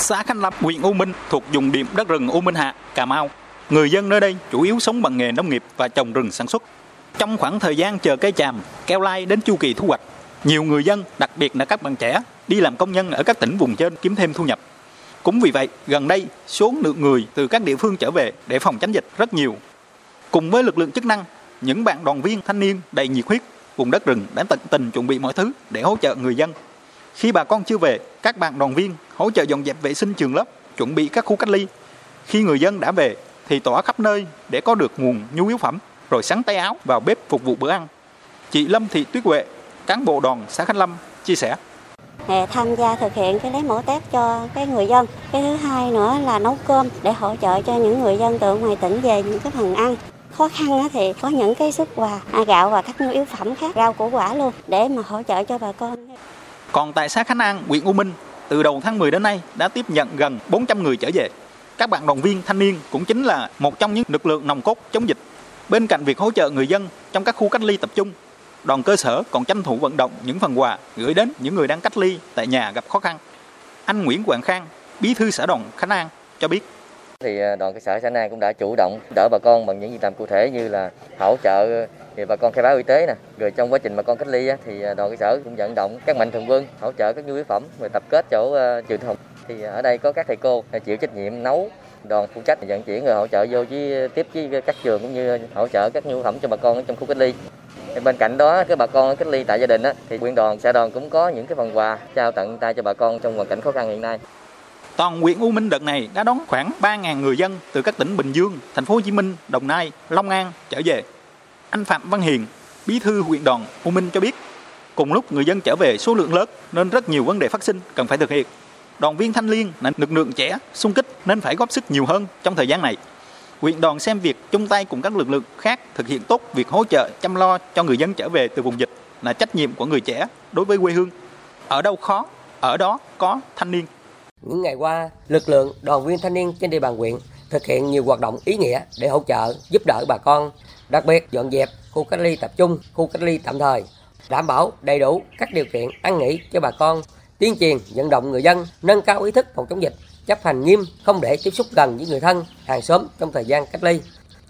Xã Khánh Lâm, huyện U Minh thuộc vùng điểm đất rừng U Minh Hạ, Cà Mau. Người dân nơi đây chủ yếu sống bằng nghề nông nghiệp và trồng rừng sản xuất. Trong khoảng thời gian chờ cây tràm keo lai đến chu kỳ thu hoạch, nhiều người dân, đặc biệt là các bạn trẻ, đi làm công nhân ở các tỉnh vùng trên kiếm thêm thu nhập. Cũng vì vậy, gần đây, số lượng người từ các địa phương trở về để phòng tránh dịch rất nhiều. Cùng với lực lượng chức năng, những bạn đoàn viên thanh niên đầy nhiệt huyết, vùng đất rừng đã tận tình chuẩn bị mọi thứ để hỗ trợ người dân. Khi bà con chưa về, các bạn đoàn viên hỗ trợ dọn dẹp vệ sinh trường lớp, chuẩn bị các khu cách ly. Khi người dân đã về thì tỏa khắp nơi để có được nguồn nhu yếu phẩm, rồi sắn tay áo vào bếp phục vụ bữa ăn. Chị Lâm Thị Tuyết Huệ, cán bộ đoàn xã Khánh Lâm chia sẻ tham gia thực hiện cái lấy mẫu test cho cái người dân. Cái thứ hai nữa là nấu cơm để hỗ trợ cho những người dân từ ngoài tỉnh về những cái phần ăn khó khăn thì có những cái xuất quà à, gạo và các nhu yếu phẩm khác rau củ quả luôn để mà hỗ trợ cho bà con. Còn tại xã Khánh An, huyện U Minh, từ đầu tháng 10 đến nay đã tiếp nhận gần 400 người trở về. Các bạn đoàn viên thanh niên cũng chính là một trong những lực lượng nòng cốt chống dịch. Bên cạnh việc hỗ trợ người dân trong các khu cách ly tập trung, đoàn cơ sở còn tranh thủ vận động những phần quà gửi đến những người đang cách ly tại nhà gặp khó khăn. Anh Nguyễn Quảng Khang, bí thư xã đoàn Khánh An cho biết thì à, đoàn cơ sở xã An cũng đã chủ động đỡ bà con bằng những việc làm cụ thể như là hỗ trợ thì bà con khai báo y tế nè. Rồi trong quá trình bà con cách ly thì à, đoàn cơ sở cũng vận động các mạnh thường quân hỗ trợ các nhu yếu phẩm rồi tập kết chỗ uh, trường học. Thì ở đây có các thầy cô chịu trách nhiệm nấu đoàn phụ trách vận chuyển người hỗ trợ vô với tiếp với các trường cũng như hỗ trợ các nhu yếu phẩm cho bà con trong khu cách ly. Bên cạnh đó cái bà con cách ly tại gia đình á, thì quyện đoàn xã đoàn cũng có những cái phần quà trao tận tay cho bà con trong hoàn cảnh khó khăn hiện nay. Toàn huyện U Minh đợt này đã đón khoảng 3.000 người dân từ các tỉnh Bình Dương, Thành phố Hồ Chí Minh, Đồng Nai, Long An trở về. Anh Phạm Văn Hiền, bí thư huyện đoàn U Minh cho biết, cùng lúc người dân trở về số lượng lớn nên rất nhiều vấn đề phát sinh cần phải thực hiện. Đoàn viên thanh niên là lực lượng trẻ, xung kích nên phải góp sức nhiều hơn trong thời gian này. Huyện đoàn xem việc chung tay cùng các lực lượng khác thực hiện tốt việc hỗ trợ chăm lo cho người dân trở về từ vùng dịch là trách nhiệm của người trẻ đối với quê hương. Ở đâu khó, ở đó có thanh niên. Những ngày qua, lực lượng đoàn viên thanh niên trên địa bàn huyện thực hiện nhiều hoạt động ý nghĩa để hỗ trợ, giúp đỡ bà con, đặc biệt dọn dẹp khu cách ly tập trung, khu cách ly tạm thời, đảm bảo đầy đủ các điều kiện ăn nghỉ cho bà con, tuyên truyền vận động người dân nâng cao ý thức phòng chống dịch, chấp hành nghiêm không để tiếp xúc gần với người thân, hàng xóm trong thời gian cách ly.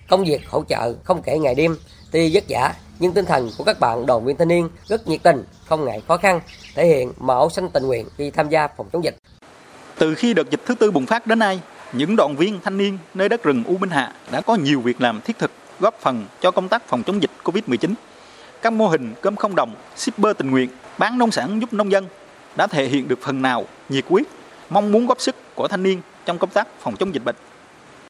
Công việc hỗ trợ không kể ngày đêm, tuy vất vả nhưng tinh thần của các bạn đoàn viên thanh niên rất nhiệt tình, không ngại khó khăn, thể hiện mẫu xanh tình nguyện khi tham gia phòng chống dịch. Từ khi đợt dịch thứ tư bùng phát đến nay, những đoàn viên thanh niên nơi đất rừng U Minh Hạ đã có nhiều việc làm thiết thực góp phần cho công tác phòng chống dịch Covid-19. Các mô hình cơm không đồng, shipper tình nguyện, bán nông sản giúp nông dân đã thể hiện được phần nào nhiệt huyết, mong muốn góp sức của thanh niên trong công tác phòng chống dịch bệnh.